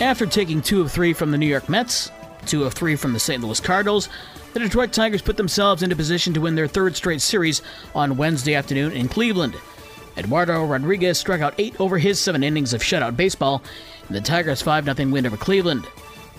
After taking two of three from the New York Mets, two of three from the St. Louis Cardinals, the Detroit Tigers put themselves into position to win their third straight series on Wednesday afternoon in Cleveland. Eduardo Rodriguez struck out eight over his seven innings of shutout baseball in the Tigers' 5 0 win over Cleveland.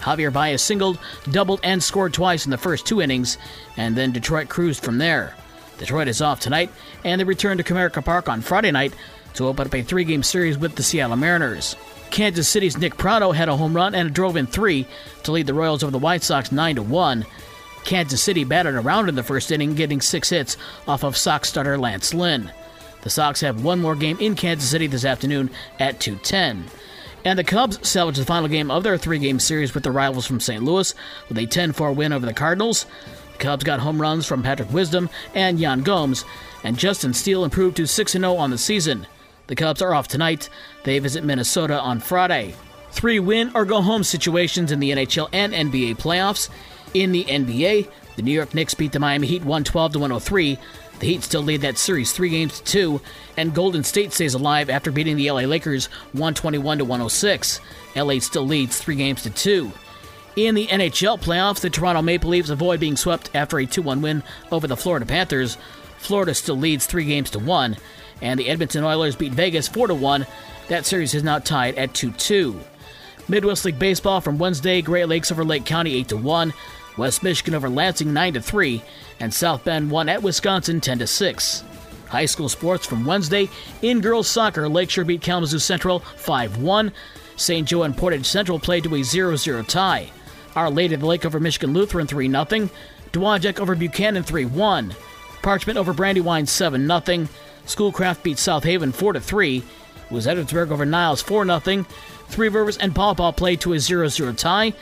Javier Baez singled, doubled, and scored twice in the first two innings, and then Detroit cruised from there. Detroit is off tonight, and they return to Comerica Park on Friday night to open up a three game series with the Seattle Mariners. Kansas City's Nick Pratto had a home run and drove in three to lead the Royals over the White Sox 9 1. Kansas City batted around in the first inning, getting six hits off of Sox starter Lance Lynn. The Sox have one more game in Kansas City this afternoon at 2:10. And the Cubs salvage the final game of their three-game series with the rivals from St. Louis with a 10-4 win over the Cardinals. Cubs got home runs from Patrick Wisdom and Yan Gomes, and Justin Steele improved to 6-0 on the season. The Cubs are off tonight. They visit Minnesota on Friday. Three win or go home situations in the NHL and NBA playoffs. In the NBA, the New York Knicks beat the Miami Heat 112 to 103. The Heat still lead that series three games to two, and Golden State stays alive after beating the LA Lakers 121 to 106. LA still leads three games to two. In the NHL playoffs, the Toronto Maple Leafs avoid being swept after a 2 1 win over the Florida Panthers. Florida still leads three games to one, and the Edmonton Oilers beat Vegas 4 1. That series is now tied at 2 2. Midwest League Baseball from Wednesday, Great Lakes over Lake County 8 1, West Michigan over Lansing 9 3, and South Bend won at Wisconsin 10 6. High school sports from Wednesday, in girls soccer, Lakeshore beat Kalamazoo Central 5 1. St. Joe and Portage Central played to a 0 0 tie. Our Lady of the Lake over Michigan Lutheran 3 0. Dowagiac over Buchanan 3 1. Parchment over Brandywine 7 0. Schoolcraft beat South Haven 4 3. It was Edwardsburg over Niles 4 0. Three Rivers and Paw Paw played to a 0 0 tie.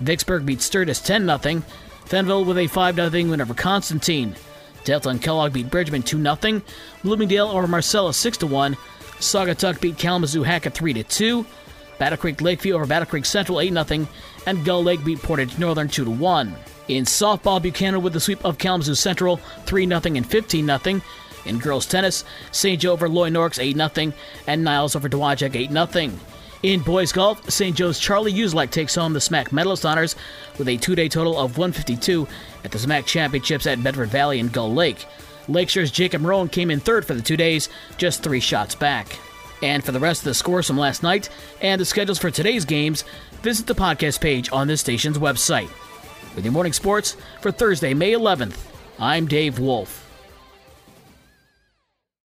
Vicksburg beat Sturgis 10 0. Fennville with a 5 0 win over Constantine. Delton Kellogg beat Bridgman 2 0. Bloomingdale over Marcellus 6 1. Saugatuck beat Kalamazoo Hackett 3 2. Battle Creek Lakeview over Battle Creek Central 8 0. And Gull Lake beat Portage Northern 2 1. In softball, Buchanan with the sweep of Kalamazoo Central 3 0 and 15 0. In girls tennis, St. Joe over Loy Norrix 8 0. And Niles over Dowagiac 8 0. In boys golf, St. Joe's Charlie Uselak takes home the SMAC medalist honors with a two day total of 152 at the SMAC Championships at Bedford Valley and Gull Lake. Lakeshore's Jacob Rowan came in third for the two days, just three shots back. And for the rest of the scores from last night and the schedules for today's games, visit the podcast page on this station's website. With your morning sports for Thursday, May 11th, I'm Dave Wolf.